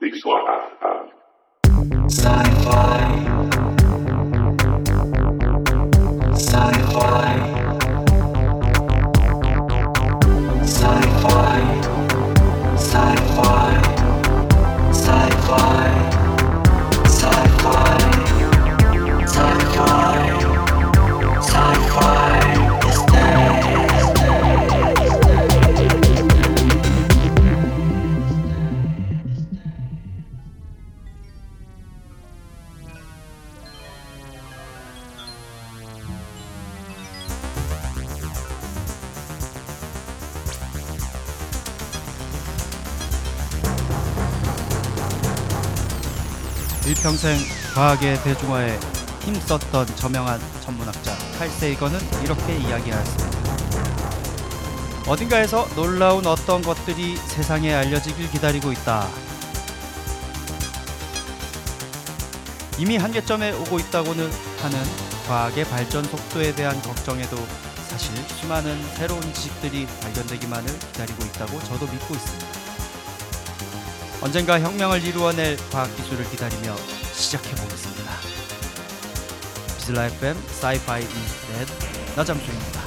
Big Sci-Fi. 평생 과학의 대중화에 힘썼던 저명한 천문학자 칼 세이건은 이렇게 이야기하였습니다. 어딘가에서 놀라운 어떤 것들이 세상에 알려지길 기다리고 있다. 이미 한계점에 오고 있다고는 하는 과학의 발전 속도에 대한 걱정에도 사실 수많은 새로운 지식들이 발견되기만을 기다리고 있다고 저도 믿고 있습니다. 언젠가 혁명을 이루어낼 과학기술을 기다리며 시작해 보겠습니다. 비슬라 FM is Dead 나잠수입니다.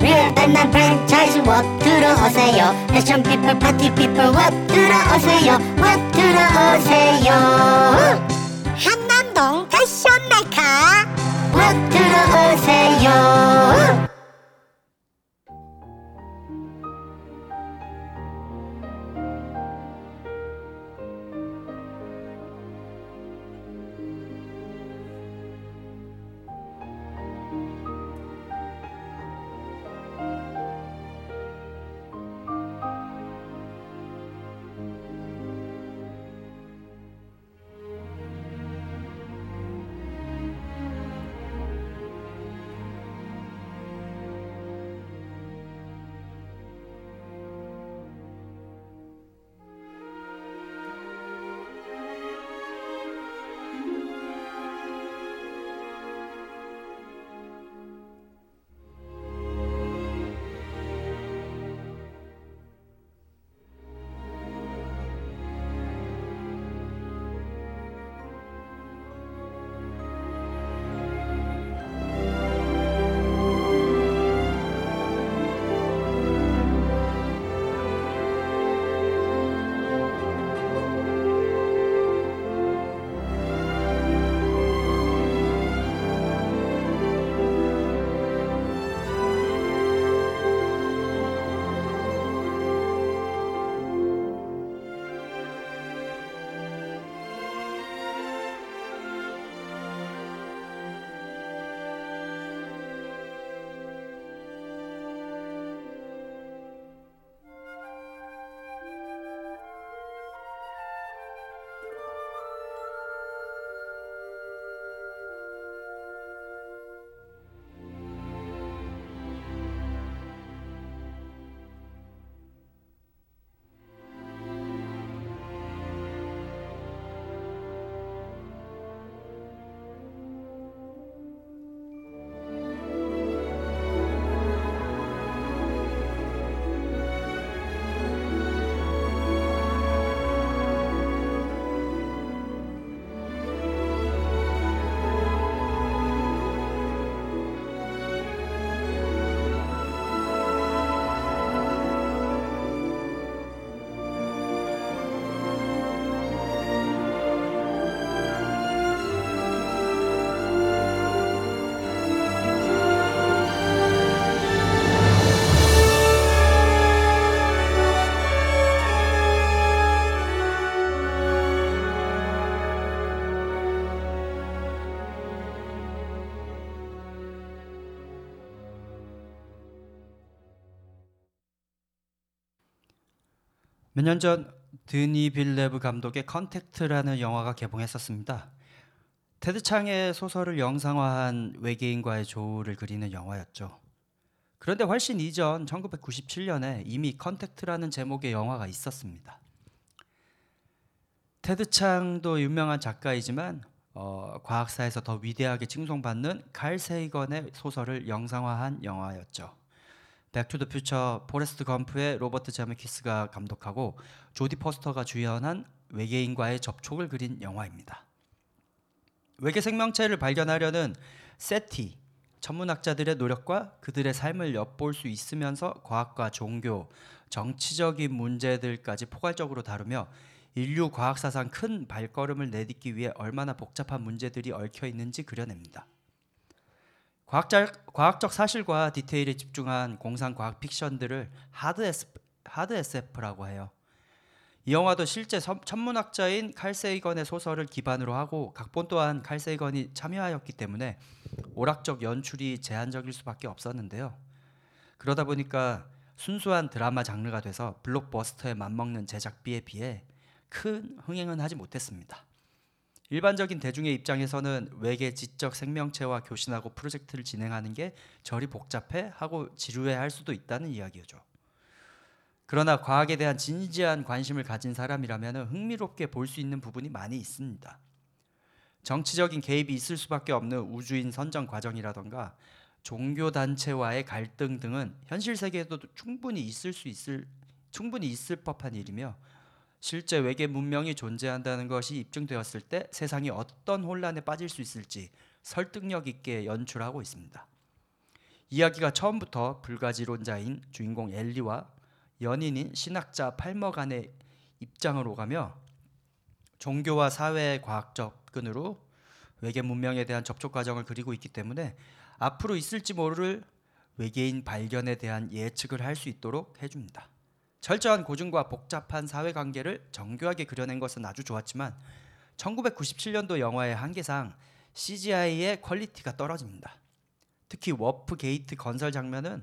Real Batman franchise what 들어오세요 패션 people 파티 people what 들어오세요 what 들어오세요 한남동 패션 메카 what 들어오세요 몇 년 전 드니 빌뇌브 감독의 컨택트라는 영화가 개봉했었습니다. 테드 창의 소설을 영상화한 외계인과의 조우를 그리는 영화였죠. 그런데 훨씬 이전 1997년에 이미 컨택트라는 제목의 영화가 있었습니다. 테드 창도 유명한 작가이지만 어, 과학사에서 더 위대하게 칭송받는 칼 세이건의 소설을 영상화한 영화였죠. 백투더 퓨처 포레스트 검프의 로버트 제메키스가 감독하고 조디 포스터가 주연한 외계인과의 접촉을 그린 영화입니다. 외계 생명체를 발견하려는 SETI 천문학자들의 노력과 그들의 삶을 엿볼 수 있으면서 과학과 종교, 정치적인 문제들까지 포괄적으로 다루며 인류 과학사상 큰 발걸음을 내딛기 위해 얼마나 복잡한 문제들이 얽혀 있는지 그려냅니다. 과학적, 과학적 사실과 디테일에 집중한 공상 과학 픽션들을 하드, SF, 하드 SF라고 해요. 이 영화도 실제 천문학자인 칼 세이건의 소설을 기반으로 하고 각본 또한 칼 세이건이 참여하였기 때문에 오락적 연출이 제한적일 수밖에 없었는데요. 그러다 보니까 순수한 드라마 장르가 돼서 블록버스터에 맞먹는 제작비에 비해 큰 흥행은 하지 못했습니다. 일반적인 대중의 입장에서는 외계 지적 생명체와 교신하고 프로젝트를 진행하는 게 저리 복잡해 하고 지루해 할 수도 있다는 이야기죠. 그러나 과학에 대한 진지한 관심을 가진 사람이라면 흥미롭게 볼 수 있는 부분이 많이 있습니다. 정치적인 개입이 있을 수밖에 없는 우주인 선정 과정이라던가 종교 단체와의 갈등 등은 현실 세계에도 충분히 있을 수 있을 충분히 있을 법한 일이며 실제 외계 문명이 존재한다는 것이 입증되었을 때 세상이 어떤 혼란에 빠질 수 있을지 설득력 있게 연출하고 있습니다. 이야기가 처음부터 불가지론자인 주인공 엘리와 연인인 신학자 팔머 간의 입장을 오가며 종교와 사회의 과학적 끈으로 외계 문명에 대한 접촉 과정을 그리고 있기 때문에 앞으로 있을지 모를 외계인 발견에 대한 예측을 할 수 있도록 해줍니다. 철저한 고증과 복잡한 사회 관계를 정교하게 그려낸 것은 아주 좋았지만 1997년도 영화의 한계상 CGI의 quality가 떨어집니다. 특히 warp gate 건설 장면은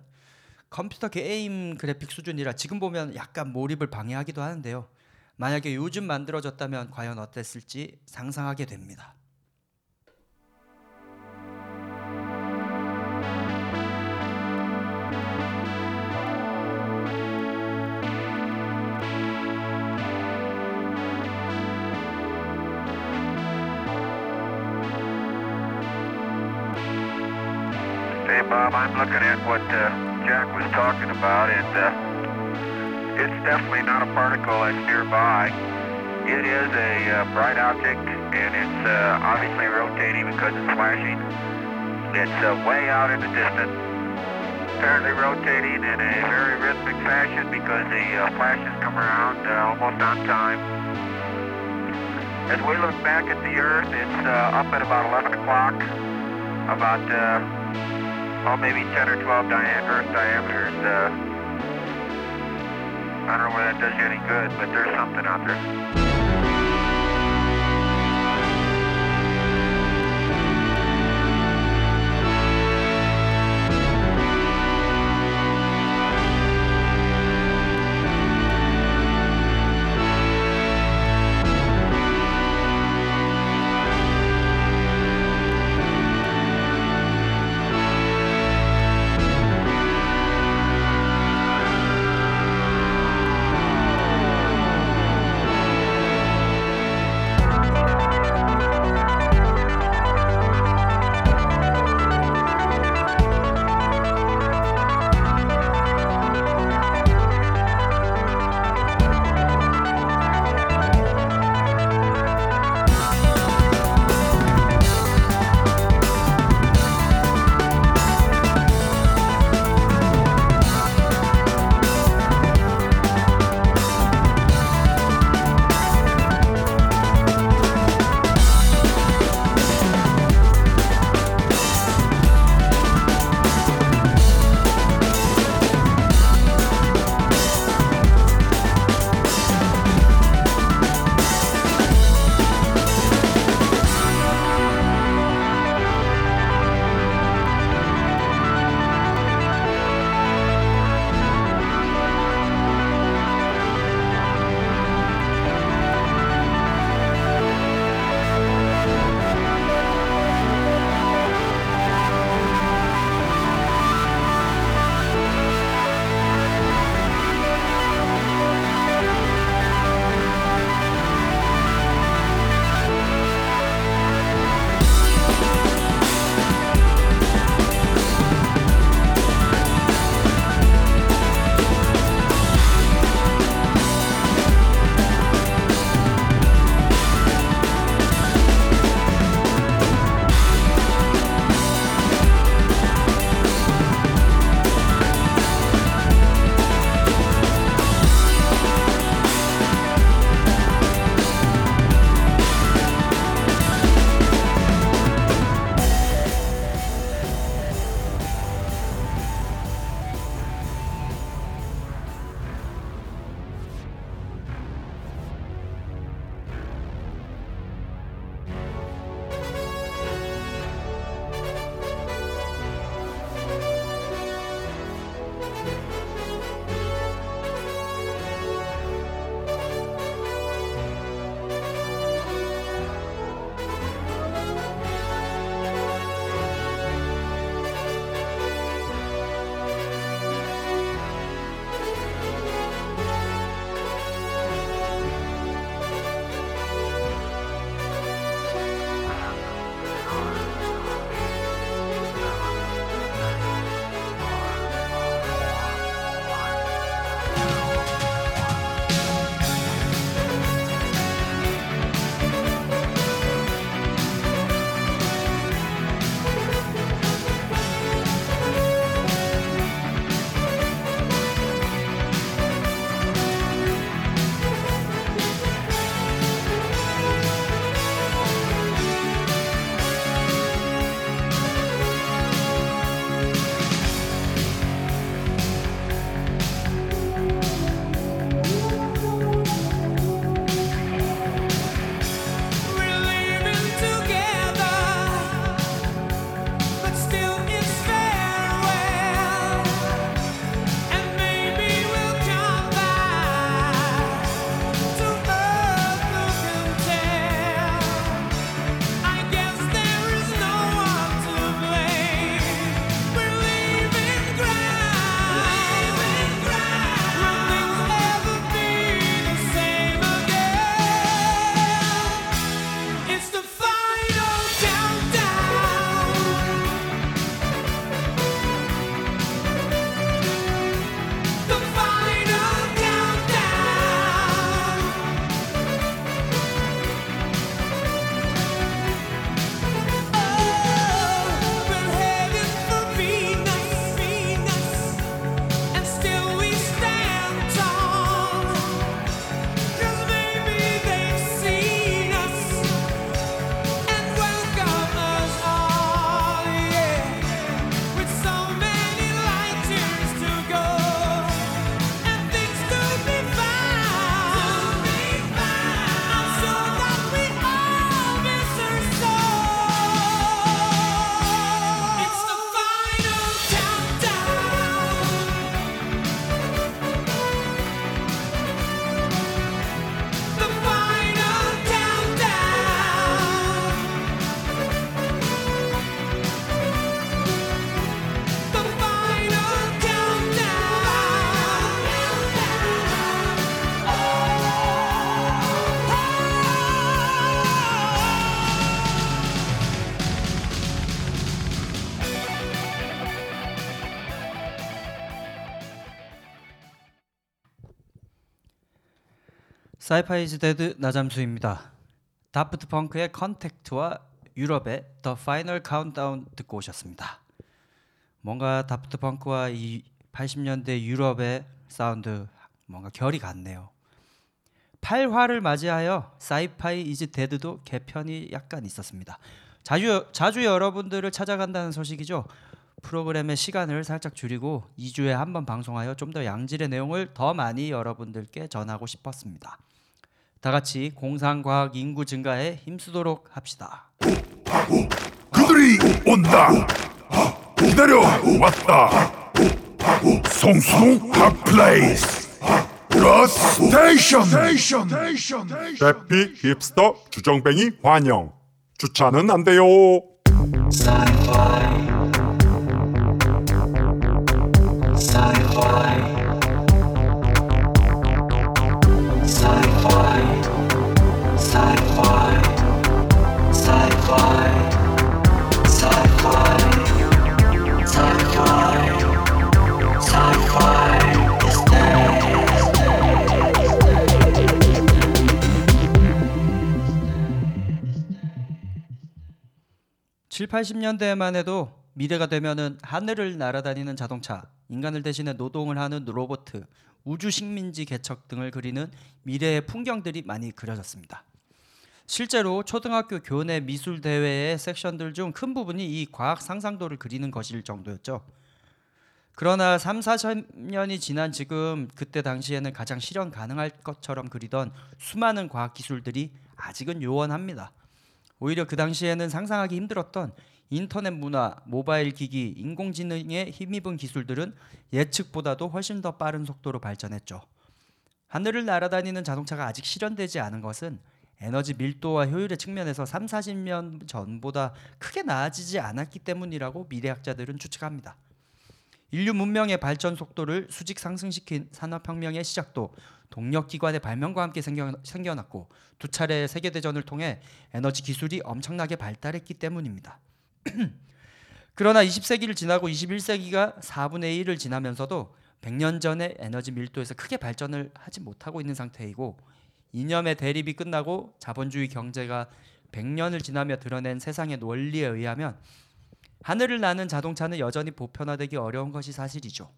컴퓨터 게임 그래픽 수준이라 지금 보면 약간 몰입을 방해하기도 하는데요. 만약에 요즘 만들어졌다면 과연 어땠을지 상상하게 됩니다. Bob, I'm looking at what uh, Jack was talking about, and uh, it's definitely not a particle that's nearby. It is a uh, bright object, and it's uh, obviously rotating because it's flashing. It's uh, way out in the distance, apparently rotating in a very rhythmic fashion because the uh, flashes come around almost on time. As we look back at the Earth, it's up at about 11 o'clock, about oh, maybe 10 or 12 dia- Earth diameters. Uh, I don't know whether that does you any good, but there's something out there. Sci-Fi Is Dead 나잠수입니다. Daft Punk의 Contact와 Europe의 The Final Countdown 듣고 오셨습니다. 뭔가 Daft Punk와 이 80년대 Europe의 사운드 뭔가 결이 같네요. 8화를 맞이하여 Sci-Fi Is Dead도 개편이 약간 있었습니다. 자주 자주 여러분들을 찾아간다는 소식이죠. 프로그램의 시간을 살짝 줄이고 2주에 한 번 방송하여 좀 더 양질의 내용을 더 많이 여러분들께 전하고 싶었습니다. 다 같이 공상과학 인구 증가에 힘쓰도록 합시다. 그들이 온다. 기다려 왔다. 성수동 hot place. 러스 Station. 래피 힙스터 주정뱅이 환영. 주차는 안 돼요. 7, 80년대에만 해도 미래가 되면은 하늘을 날아다니는 자동차, 인간을 대신해 노동을 하는 로봇, 우주 식민지 개척 등을 그리는 미래의 풍경들이 많이 그려졌습니다. 실제로 초등학교 교내 미술 대회의 섹션들 중 큰 부분이 이 과학 상상도를 그리는 것일 정도였죠. 그러나 3, 40년이 지난 지금 그때 당시에는 가장 실현 가능할 것처럼 그리던 수많은 과학 기술들이 아직은 요원합니다. 오히려 그 당시에는 상상하기 힘들었던 인터넷 문화, 모바일 기기, 인공지능에 힘입은 기술들은 예측보다도 훨씬 더 빠른 속도로 발전했죠. 하늘을 날아다니는 자동차가 아직 실현되지 않은 것은 에너지 밀도와 효율의 측면에서 3, 40년 전보다 크게 나아지지 않았기 때문이라고 미래학자들은 추측합니다. 인류 문명의 발전 속도를 수직 상승시킨 산업혁명의 시작도 동력기관의 발명과 함께 생겨, 생겨 났고 두 차례의 세계대전을 통해 에너지 기술이 엄청나게 발달했기 때문입니다. 그러나 20세기를 지나고 21세기가 4분의 1을 지나면서도 100년 전의 에너지 밀도에서 크게 발전을 하지 못하고 있는 상태이고 이념의 대립이 끝나고 자본주의 경제가 100년을 지나며 드러낸 세상의 원리에 의하면 하늘을 나는 자동차는 여전히 보편화되기 어려운 것이 사실이죠.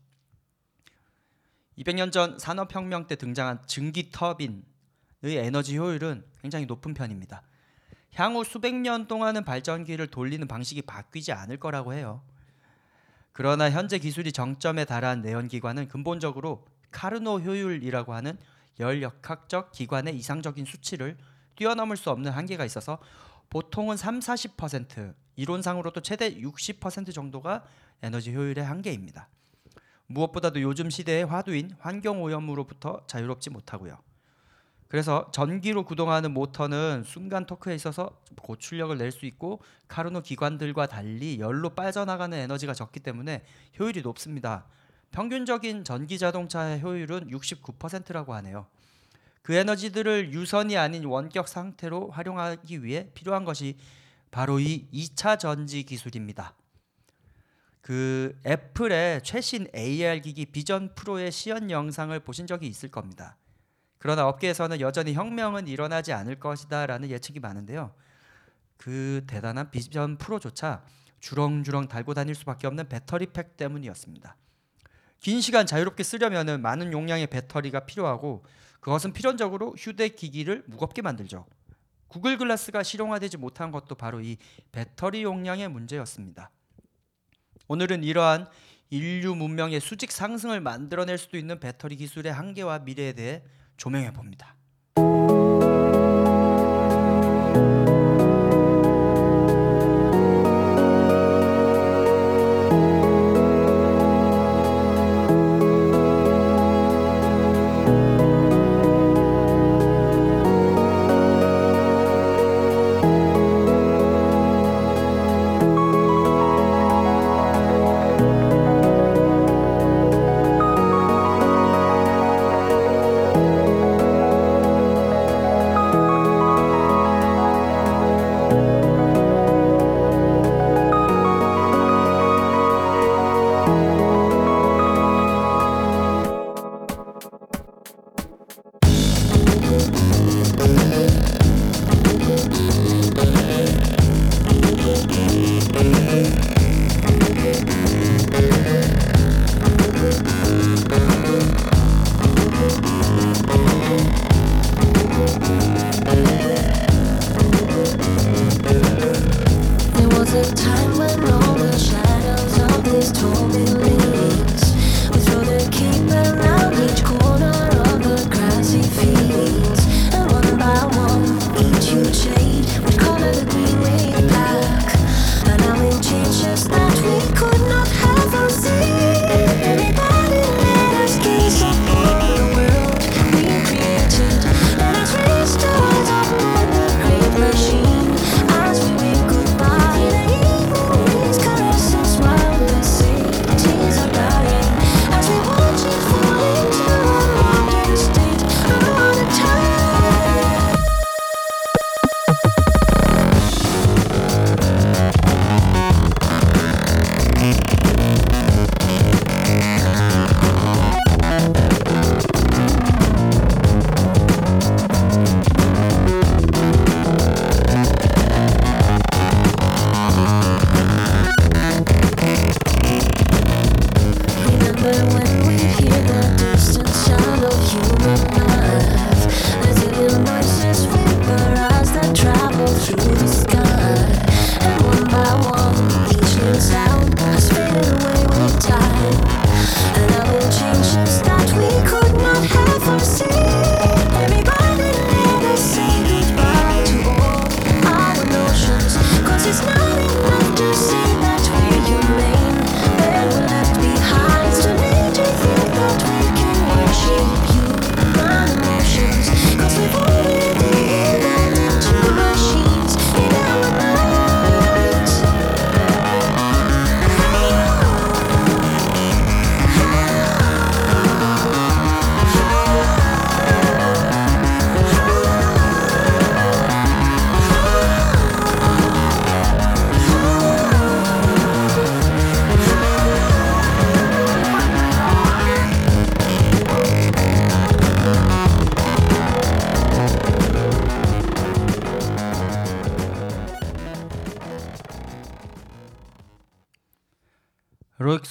200년 전 산업혁명 때 등장한 증기 터빈의 에너지 효율은 굉장히 높은 편입니다. 향후 수백 년 동안은 발전기를 돌리는 방식이 바뀌지 않을 거라고 해요. 그러나 현재 기술이 정점에 달한 내연기관은 근본적으로 카르노 효율이라고 하는 열역학적 기관의 이상적인 수치를 뛰어넘을 수 없는 한계가 있어서 보통은 3, 40% 이론상으로도 최대 60% 정도가 에너지 효율의 한계입니다. 무엇보다도 요즘 시대의 화두인 환경 오염으로부터 자유롭지 못하고요. 그래서 전기로 구동하는 모터는 순간 토크에 있어서 고출력을 낼 수 있고 카르노 기관들과 달리 열로 빠져나가는 에너지가 적기 때문에 효율이 높습니다. 평균적인 전기 자동차의 효율은 69%라고 하네요. 그 에너지들을 유선이 아닌 원격 상태로 활용하기 위해 필요한 것이 바로 이 2차 전지 기술입니다. 그 애플의 최신 AR 기기 비전 프로의 시연 영상을 보신 적이 있을 겁니다. 그러나 업계에서는 여전히 혁명은 일어나지 않을 것이다라는 예측이 많은데요. 그 대단한 비전 프로조차 주렁주렁 달고 다닐 수밖에 없는 배터리 팩 때문이었습니다. 긴 시간 자유롭게 쓰려면은 많은 용량의 배터리가 필요하고 그것은 필연적으로 휴대기기를 무겁게 만들죠. 구글 글라스가 실용화되지 못한 것도 바로 이 배터리 용량의 문제였습니다. 오늘은 이러한 인류 문명의 수직 상승을 만들어낼 수도 있는 배터리 기술의 한계와 미래에 대해 조명해 봅니다.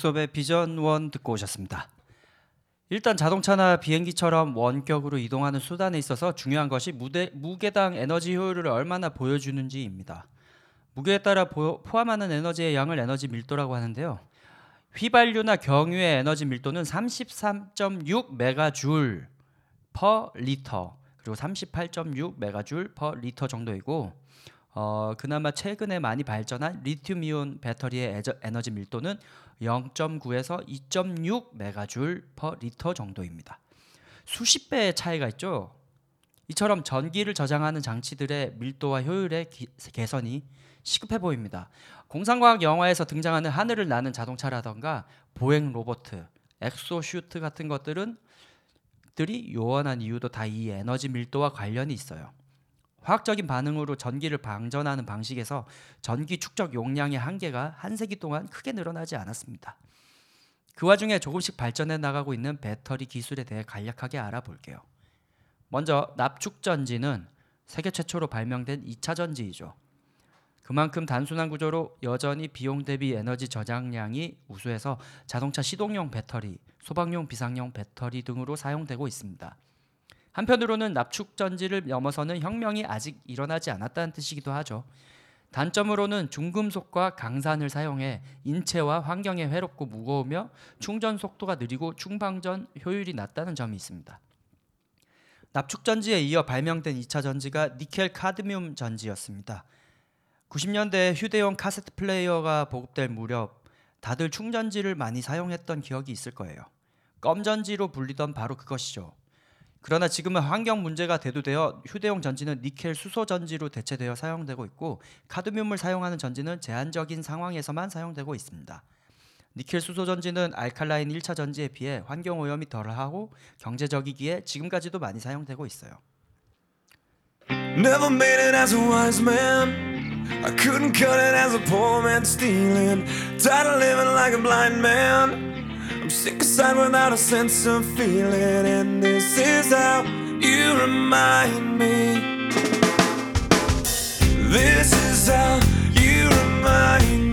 Röyksopp의 Vision One 듣고 오셨습니다. 일단 자동차나 비행기처럼 원격으로 이동하는 수단에 있어서 중요한 것이 무대, 무게당 에너지 효율을 얼마나 보여주는지입니다. 무게에 따라 보- 포함하는 에너지의 양을 에너지 밀도라고 하는데요. 휘발유나 경유의 에너지 밀도는 33.6 megajoule per liter 그리고 38.6 megajoule per liter 정도이고 어, 그나마 최근에 많이 발전한 리튬이온 배터리의 에너지 밀도는 0.9에서 2.6 megajoule per liter 정도입니다. 수십 배의 차이가 있죠. 이처럼 전기를 저장하는 장치들의 밀도와 효율의 기- 개선이 시급해 보입니다. 공상과학 영화에서 등장하는 하늘을 나는 자동차라던가 보행 로봇, exosuit 같은 것들은 들이 요원한 이유도 다 이 에너지 밀도와 관련이 있어요. 화학적인 반응으로 전기를 방전하는 방식에서 전기 축적 용량의 한계가 한 세기 동안 크게 늘어나지 않았습니다. 그 와중에 조금씩 발전해 나가고 있는 배터리 기술에 대해 간략하게 알아볼게요. 먼저 납축 전지는 세계 최초로 발명된 2차 전지이죠. 그만큼 단순한 구조로 여전히 비용 대비 에너지 저장량이 우수해서 자동차 시동용 배터리, 소방용 비상용 배터리 등으로 사용되고 있습니다. 한편으로는 납축 전지를 넘어서는 혁명이 아직 일어나지 않았다는 뜻이기도 하죠. 단점으로는 중금속과 강산을 사용해 인체와 환경에 해롭고 무거우며 충전 속도가 느리고 충방전 효율이 낮다는 점이 있습니다. 납축 전지에 이어 발명된 2차 전지가 니켈 카드뮴 전지였습니다. 90년대 휴대용 카세트 플레이어가 보급될 무렵 다들 충전지를 많이 사용했던 기억이 있을 거예요. 껌전지로 불리던 바로 그것이죠. 그러나 지금은 환경 문제가 대두되어 휴대용 전지는 니켈 수소 전지로 대체되어 사용되고 있고 카드뮴을 사용하는 전지는 제한적인 상황에서만 사용되고 있습니다. 니켈 수소 전지는 알칼라인 1차 전지에 비해 환경 오염이 덜하고 경제적이기에 지금까지도 많이 사용되고 있어요. Never made it as a wise man. I couldn't cut it as a poor man stealing. Tired of living like a blind man. I'm sick aside without a sense of feeling. And this is how you remind me. This is how you remind me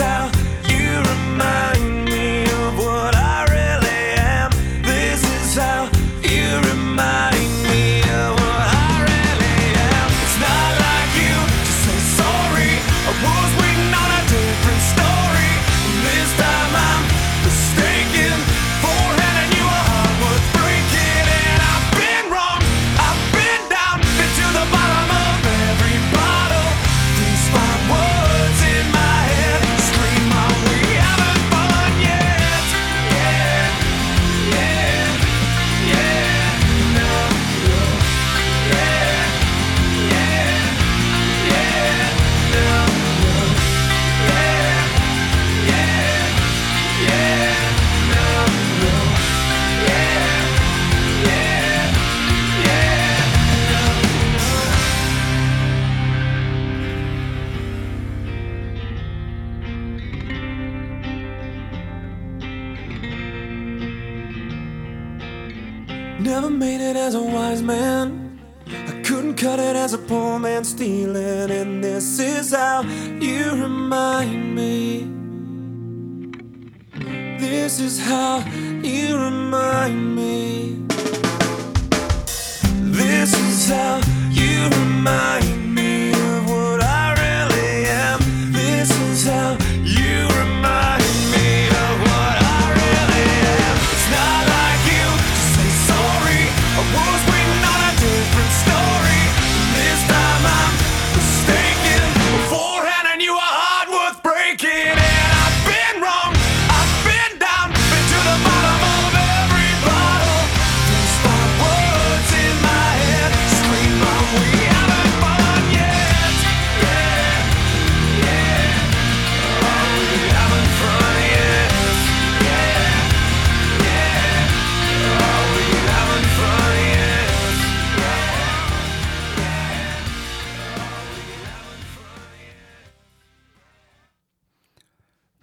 out.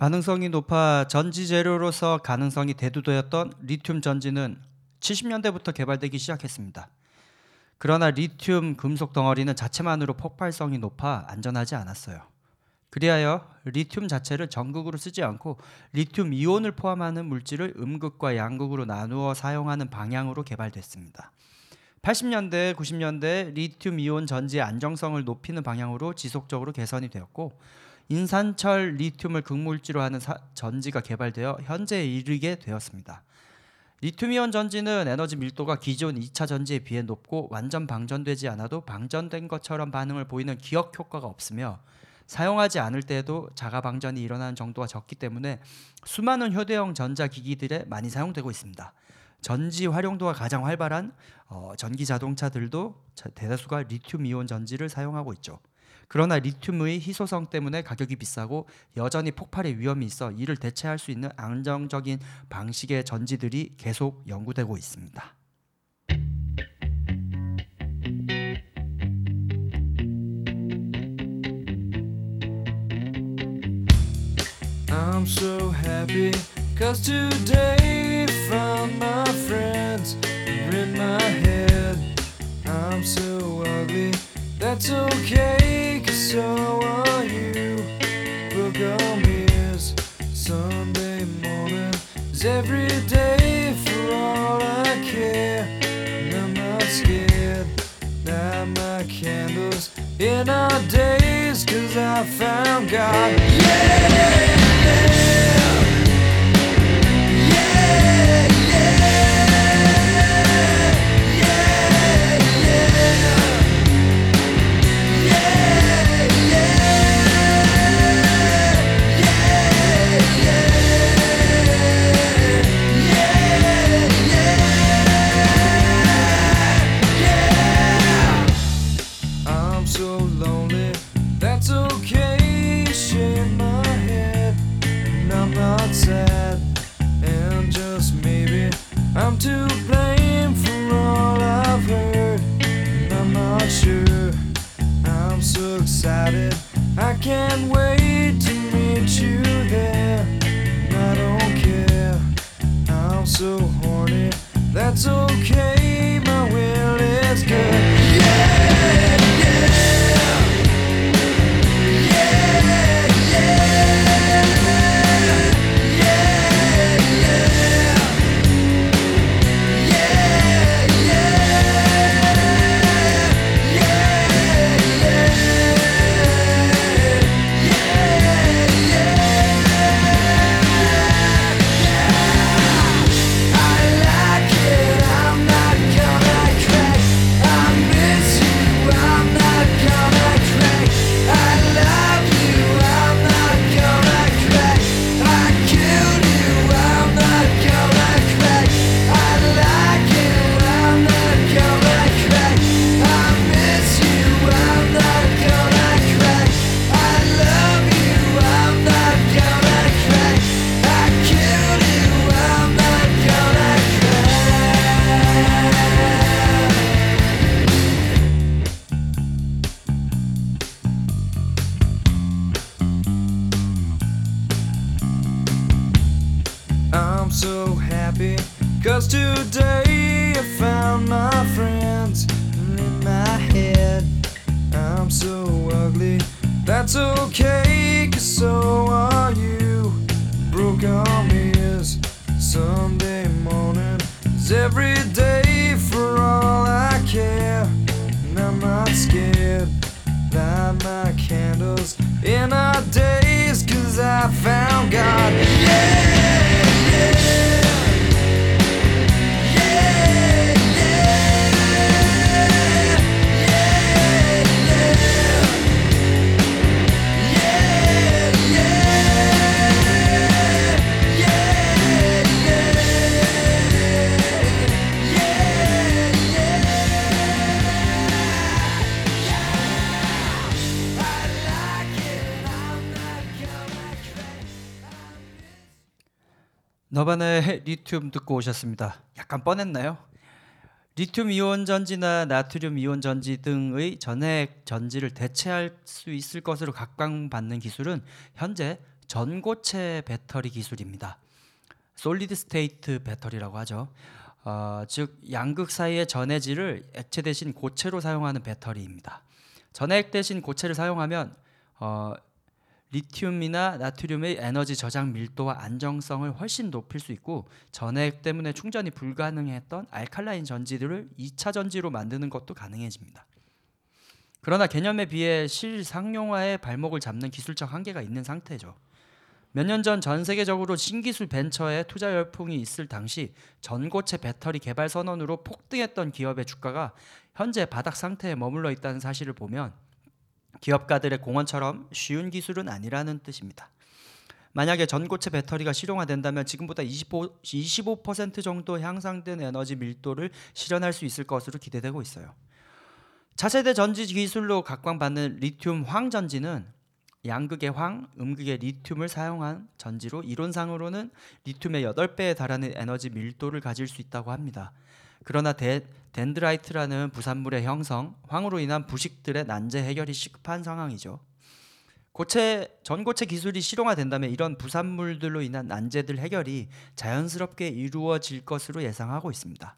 반응성이 높아 전지 재료로서 가능성이 대두되었던 리튬 전지는 70년대부터 개발되기 시작했습니다. 그러나 리튬 금속 덩어리는 자체만으로 폭발성이 높아 안전하지 않았어요. 그리하여 리튬 자체를 전극으로 쓰지 않고 리튬 이온을 포함하는 물질을 음극과 양극으로 나누어 사용하는 방향으로 개발됐습니다. 80년대, 90년대 리튬 이온 전지의 안정성을 높이는 방향으로 지속적으로 개선이 되었고 인산철 리튬을 극물질로 하는 사- 전지가 개발되어 현재에 이르게 되었습니다. 리튬이온 전지는 에너지 밀도가 기존 2차 전지에 비해 높고 완전 방전되지 않아도 방전된 것처럼 반응을 보이는 기억 효과가 없으며 사용하지 않을 때에도 자가 방전이 일어나는 정도가 적기 때문에 수많은 휴대용 전자기기들에 많이 사용되고 있습니다. 전지 활용도가 가장 활발한 어, 전기 자동차들도 자- 대다수가 리튬 이온 전지를 사용하고 있죠. 그러나 리튬의 희소성 때문에 가격이 비싸고 여전히 폭발의 위험이 있어 이를 대체할 수 있는 안정적인 방식의 전지들이 계속 연구되고 있습니다. I'm so happy cause today found my friends are in my head. I'm so ugly, that's okay cause so are you. On mirrors, Sunday morning is every day for all I care. And I'm not scared, light my candles in our days cause I found God. I'm is every day for all I care. And I'm not scared, light my candles in our days cause I found God. Nirvana의 Lithium 듣고 오셨습니다. 약간 뻔했나요? 리튬 이온 전지나 나트륨 이온 전지 등의 전해액 전지를 대체할 수 있을 것으로 각광받는 기술은 현재 전고체 배터리 기술입니다. solid state battery라고 하죠. 어, 즉 양극 사이의 전해질을 액체 대신 고체로 사용하는 배터리입니다. 전해액 대신 고체를 사용하면 어, 리튬이나 나트륨의 에너지 저장 밀도와 안정성을 훨씬 높일 수 있고 전해액 때문에 충전이 불가능했던 알칼라인 전지들을 2차 전지로 만드는 것도 가능해집니다. 그러나 개념에 비해 실상용화의 발목을 잡는 기술적 한계가 있는 상태죠. 몇 년 전 전 세계적으로 신기술 벤처에 투자 열풍이 있을 당시 전고체 배터리 개발 선언으로 폭등했던 기업의 주가가 현재 바닥 상태에 머물러 있다는 사실을 보면 기업가들의 공헌처럼 쉬운 기술은 아니라는 뜻입니다. 만약에 전고체 배터리가 실용화된다면 지금보다 25, 25% 정도 향상된 에너지 밀도를 실현할 수 있을 것으로 기대되고 있어요. 차세대 전지 기술로 각광받는 리튬 황 전지는 양극의 황, 음극의 리튬을 사용한 전지로 이론상으로는 리튬의 8배에 달하는 에너지 밀도를 가질 수 있다고 합니다. 그러나 데, dendrite라는 부산물의 형성, 황으로 인한 부식들의 난제 해결이 시급한 상황이죠. 고체 전고체 기술이 실용화된다면 이런 부산물들로 인한 난제들 해결이 자연스럽게 이루어질 것으로 예상하고 있습니다.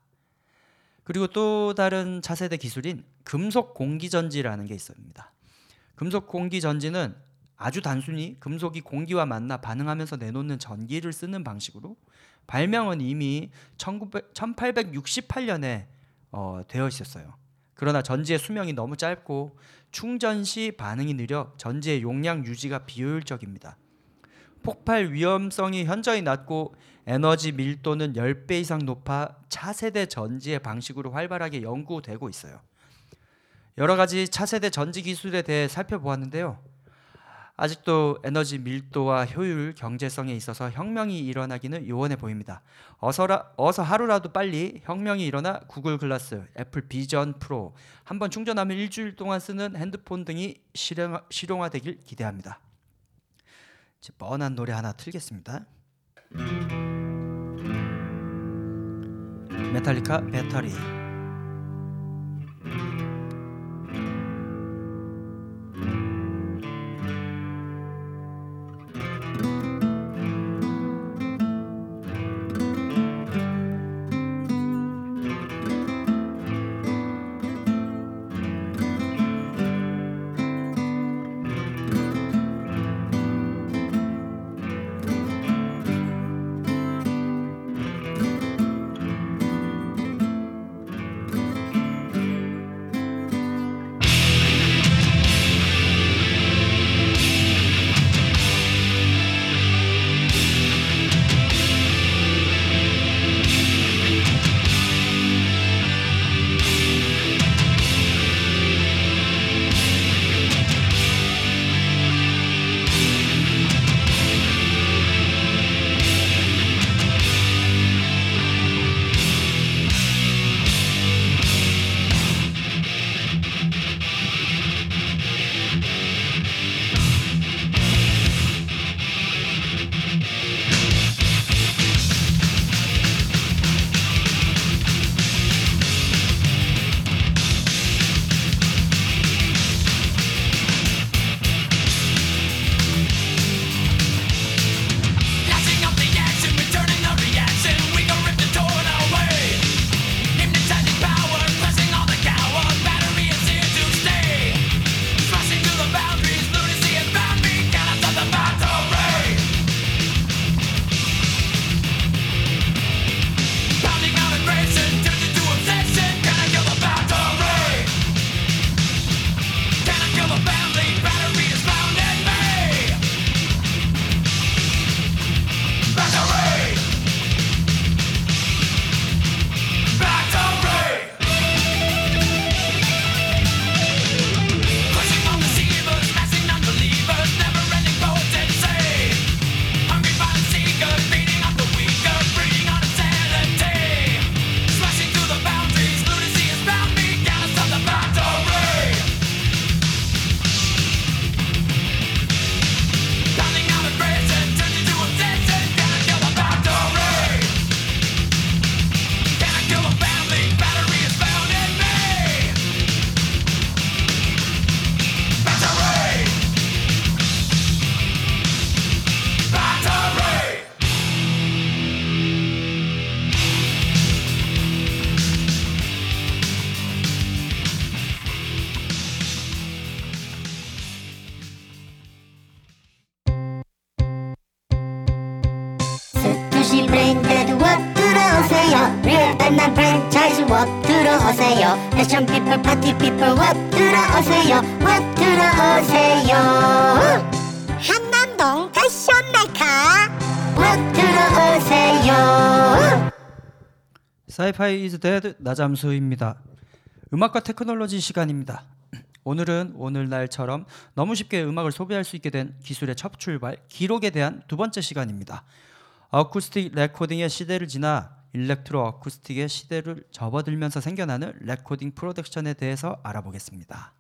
그리고 또 다른 차세대 기술인 금속 공기 전지라는 게 있습니다. 금속 공기 전지는 아주 단순히 금속이 공기와 만나 반응하면서 내놓는 전기를 쓰는 방식으로 발명은 이미 1900, 1868년에 어, 되어 있었어요. 그러나 전지의 수명이 너무 짧고 충전 시 반응이 느려 전지의 용량 유지가 비효율적입니다. 폭발 위험성이 현저히 낮고 에너지 밀도는 10배 이상 높아 차세대 전지의 방식으로 활발하게 연구되고 있어요. 여러 가지 차세대 전지 기술에 대해 살펴보았는데요. 아직도 에너지 밀도와 효율, 경제성에 있어서 혁명이 일어나기는 요원해 보입니다. 어서라, 어서 하루라도 빨리 혁명이 일어나 Google Glass, Apple Vision Pro, 한번 충전하면 일주일 동안 쓰는 핸드폰 등이 실용, 실용화되길 기대합니다. 이제 뻔한 노래 하나 틀겠습니다. Metallica Battery. fashion people party people 워 들어오세요 워 들어오세요 한남동 패션 메카 워 들어오세요 Sci-Fi Is Dead 나잠수입니다. 음악과 테크놀로지 시간입니다. 오늘은 오늘날처럼 너무 쉽게 음악을 소비할 수 있게 된 기술의 첫 출발 기록에 대한 두 번째 시간입니다. acoustic recording의 시대를 지나 electro acoustic의 시대를 접어들면서 생겨나는 recording production에 대해서 알아보겠습니다.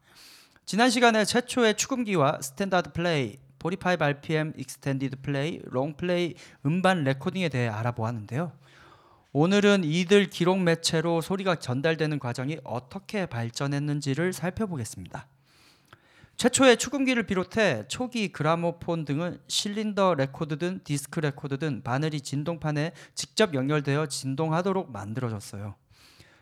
지난 시간에 최초의 축음기와 standard play, 45 RPM extended play, long play 음반 recording에 대해 알아보았는데요. 오늘은 이들 기록 매체로 소리가 전달되는 과정이 어떻게 발전했는지를 살펴보겠습니다. 최초의 축음기를 비롯해 초기 gramophone 등은 실린더 레코드든 디스크 레코드든 바늘이 진동판에 직접 연결되어 진동하도록 만들어졌어요.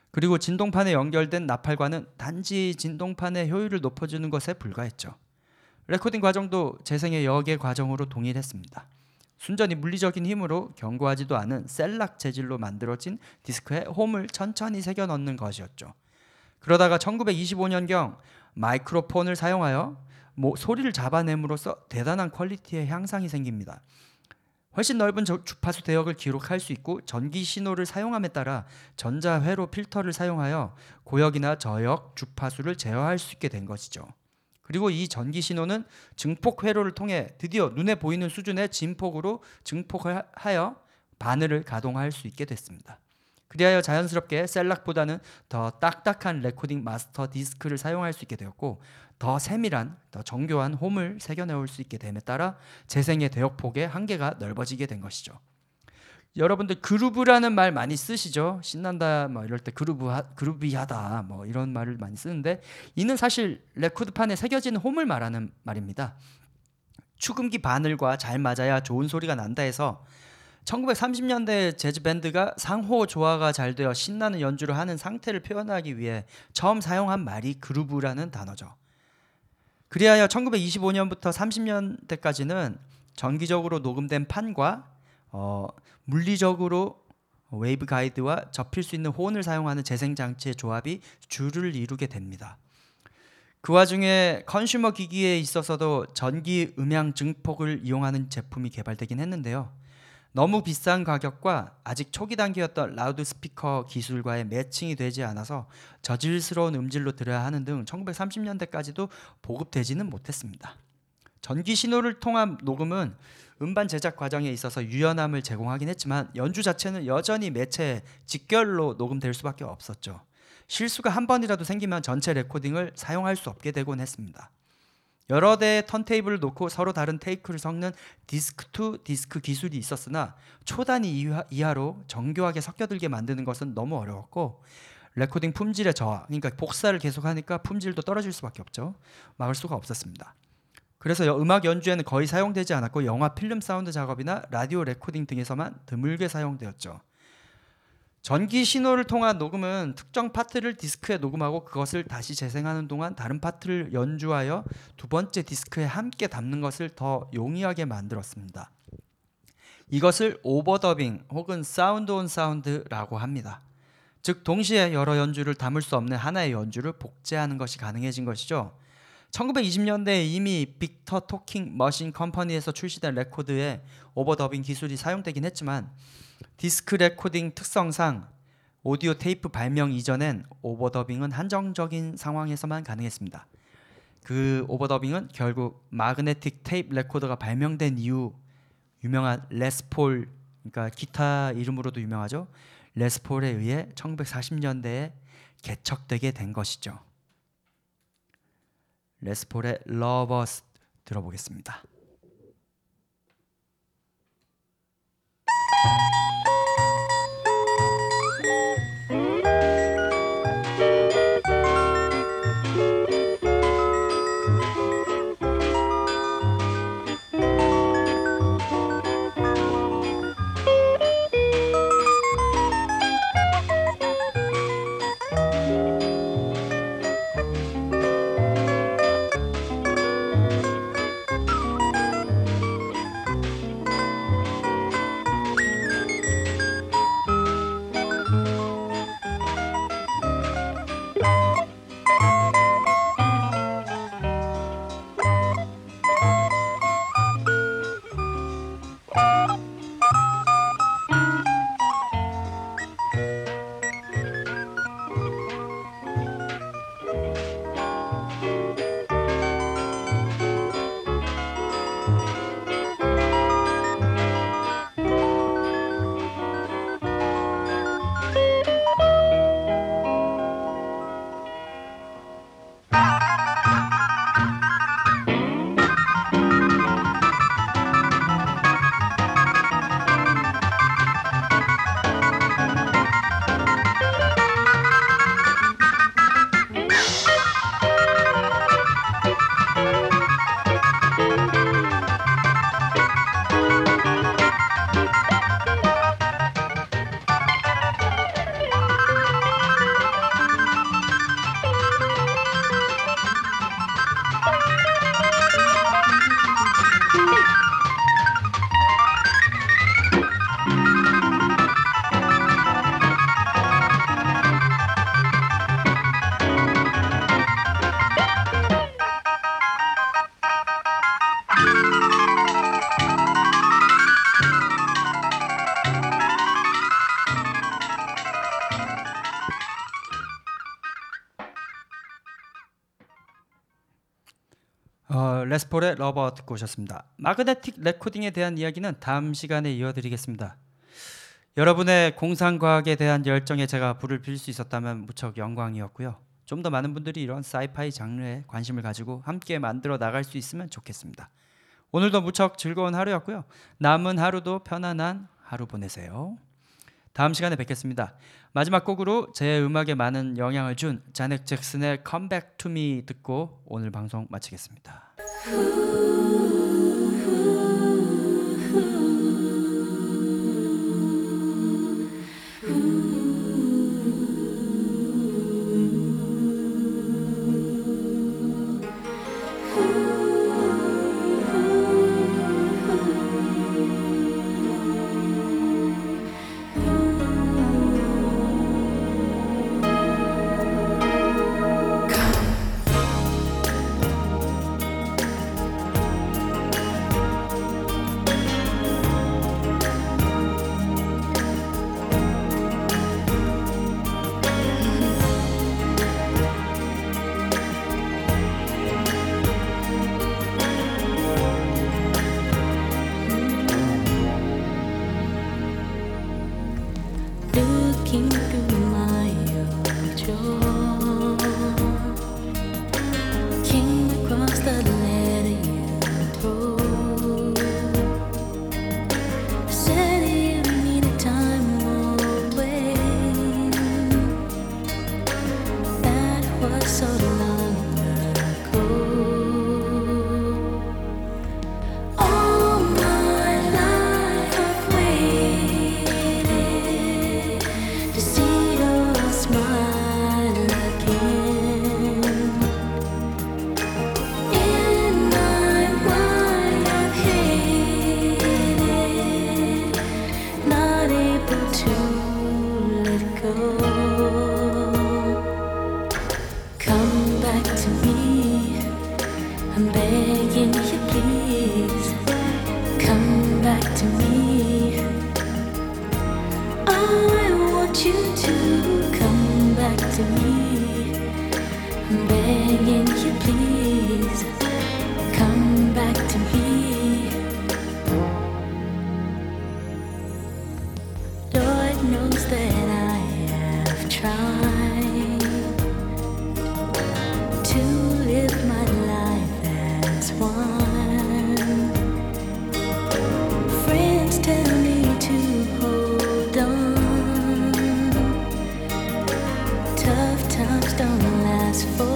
그리고 진동판에 연결된 나팔관은 단지 진동판의 효율을 높여주는 것에 불과했죠. recording 과정도 재생의 역의 과정으로 동일했습니다. 순전히 물리적인 힘으로 견고하지도 않은 shellac 재질로 만들어진 디스크에 홈을 천천히 새겨 넣는 것이었죠. 그러다가 1925년경 마이크로폰을 사용하여 뭐 소리를 잡아냄으로써 대단한 quality의 향상이 생깁니다. 훨씬 넓은 저- 주파수 대역을 기록할 수 있고 전기 신호를 사용함에 따라 전자 회로 필터를 사용하여 고역이나 저역 주파수를 제어할 수 있게 된 것이죠. 그리고 이 전기 신호는 증폭 회로를 통해 드디어 눈에 보이는 수준의 진폭으로 증폭을 하여 바늘을 가동할 수 있게 됐습니다. 그리하여 자연스럽게 shellac보다는 더 딱딱한 recording master disc를 사용할 수 있게 되었고 더 세밀한, 더 정교한 홈을 새겨내올 수 있게 됨에 따라 재생의 대역폭의 한계가 넓어지게 된 것이죠. 여러분들 그루브라는 말 많이 쓰시죠? 신난다 뭐 이럴 때 그루브 그루비하다 뭐 이런 말을 많이 쓰는데 이는 사실 레코드판에 새겨진 홈을 말하는 말입니다. 축음기 바늘과 잘 맞아야 좋은 소리가 난다 해서 1930년대 재즈 밴드가 상호 조화가 잘 되어 신나는 연주를 하는 상태를 표현하기 위해 처음 사용한 말이 그루브라는 단어죠. 그리하여 1925년부터 30년대까지는 정기적으로 녹음된 판과 어, 물리적으로 waveguide와 접힐 수 있는 호응을 사용하는 재생 장치의 조합이 주를 이루게 됩니다. 그 와중에 consumer 기기에 있어서도 전기 음향 증폭을 이용하는 제품이 개발되긴 했는데요. 너무 비싼 가격과 아직 초기 단계였던 라우드 스피커 기술과의 matching이 되지 않아서 저질스러운 음질로 들어야 하는 등 1930년대까지도 보급되지는 못했습니다. 전기 신호를 통한 녹음은 음반 제작 과정에 있어서 유연함을 제공하긴 했지만 연주 자체는 여전히 매체 직결로 녹음될 수밖에 없었죠. 실수가 한 번이라도 생기면 전체 레코딩을 사용할 수 없게 되곤 했습니다. 여러 대의 턴테이블을 놓고 서로 다른 take를 섞는 disc to disc 기술이 있었으나 초단위 이하, 이하 로 정교하게 섞여들게 만드는 것은 너무 어려웠고 레코딩 품질의 저하, 그러니까 복사를 계속하니까 품질도 떨어질 수밖에 없죠. 막을 수가 없었습니다. 그래서 여- 음악 연주에는 거의 사용되지 않았고 영화 필름 사운드 작업이나 라디오 레코딩 등에서만 드물게 사용되었죠. 전기 신호를 통한 녹음은 특정 파트를 디스크에 녹음하고 그것을 다시 재생하는 동안 다른 파트를 연주하여 두 번째 디스크에 함께 담는 것을 더 용이하게 만들었습니다. 이것을 overdubbing 혹은 sound on sound라고 합니다. 즉 동시에 여러 연주를 담을 수 없는 하나의 연주를 복제하는 것이 가능해진 것이죠. 1920년대에 이미 Victor Talking Machine Company에서 출시된 레코드에 overdubbing 기술이 사용되긴 했지만 디스크 레코딩 특성상 오디오 테이프 발명 이전엔 overdubbing은 한정적인 상황에서만 가능했습니다. 그 overdubbing은 결국 magnetic tape recorder가 발명된 이후 유명한 Les Paul 그러니까 기타 이름으로도 유명하죠. Les Paul에 의해 1940년대에 개척되게 된 것이죠. Les Paul의 Lover 들어보겠습니다. Les Paul의 Lover 듣고 오셨습니다. magnetic recording에 대한 이야기는 다음 시간에 이어드리겠습니다. 여러분의 공상과학에 대한 열정에 제가 불을 붙일 수 있었다면 무척 영광이었고요. 좀 더 많은 분들이 이런 sci-fi 장르에 관심을 가지고 함께 만들어 나갈 수 있으면 좋겠습니다. 오늘도 무척 즐거운 하루였고요. 남은 하루도 편안한 하루 보내세요. 다음 시간에 뵙겠습니다. 마지막 곡으로 제 음악에 많은 영향을 준 Janet Jackson의 to Me 듣고 오늘 방송 마치겠습니다. Ooh. You. ask for.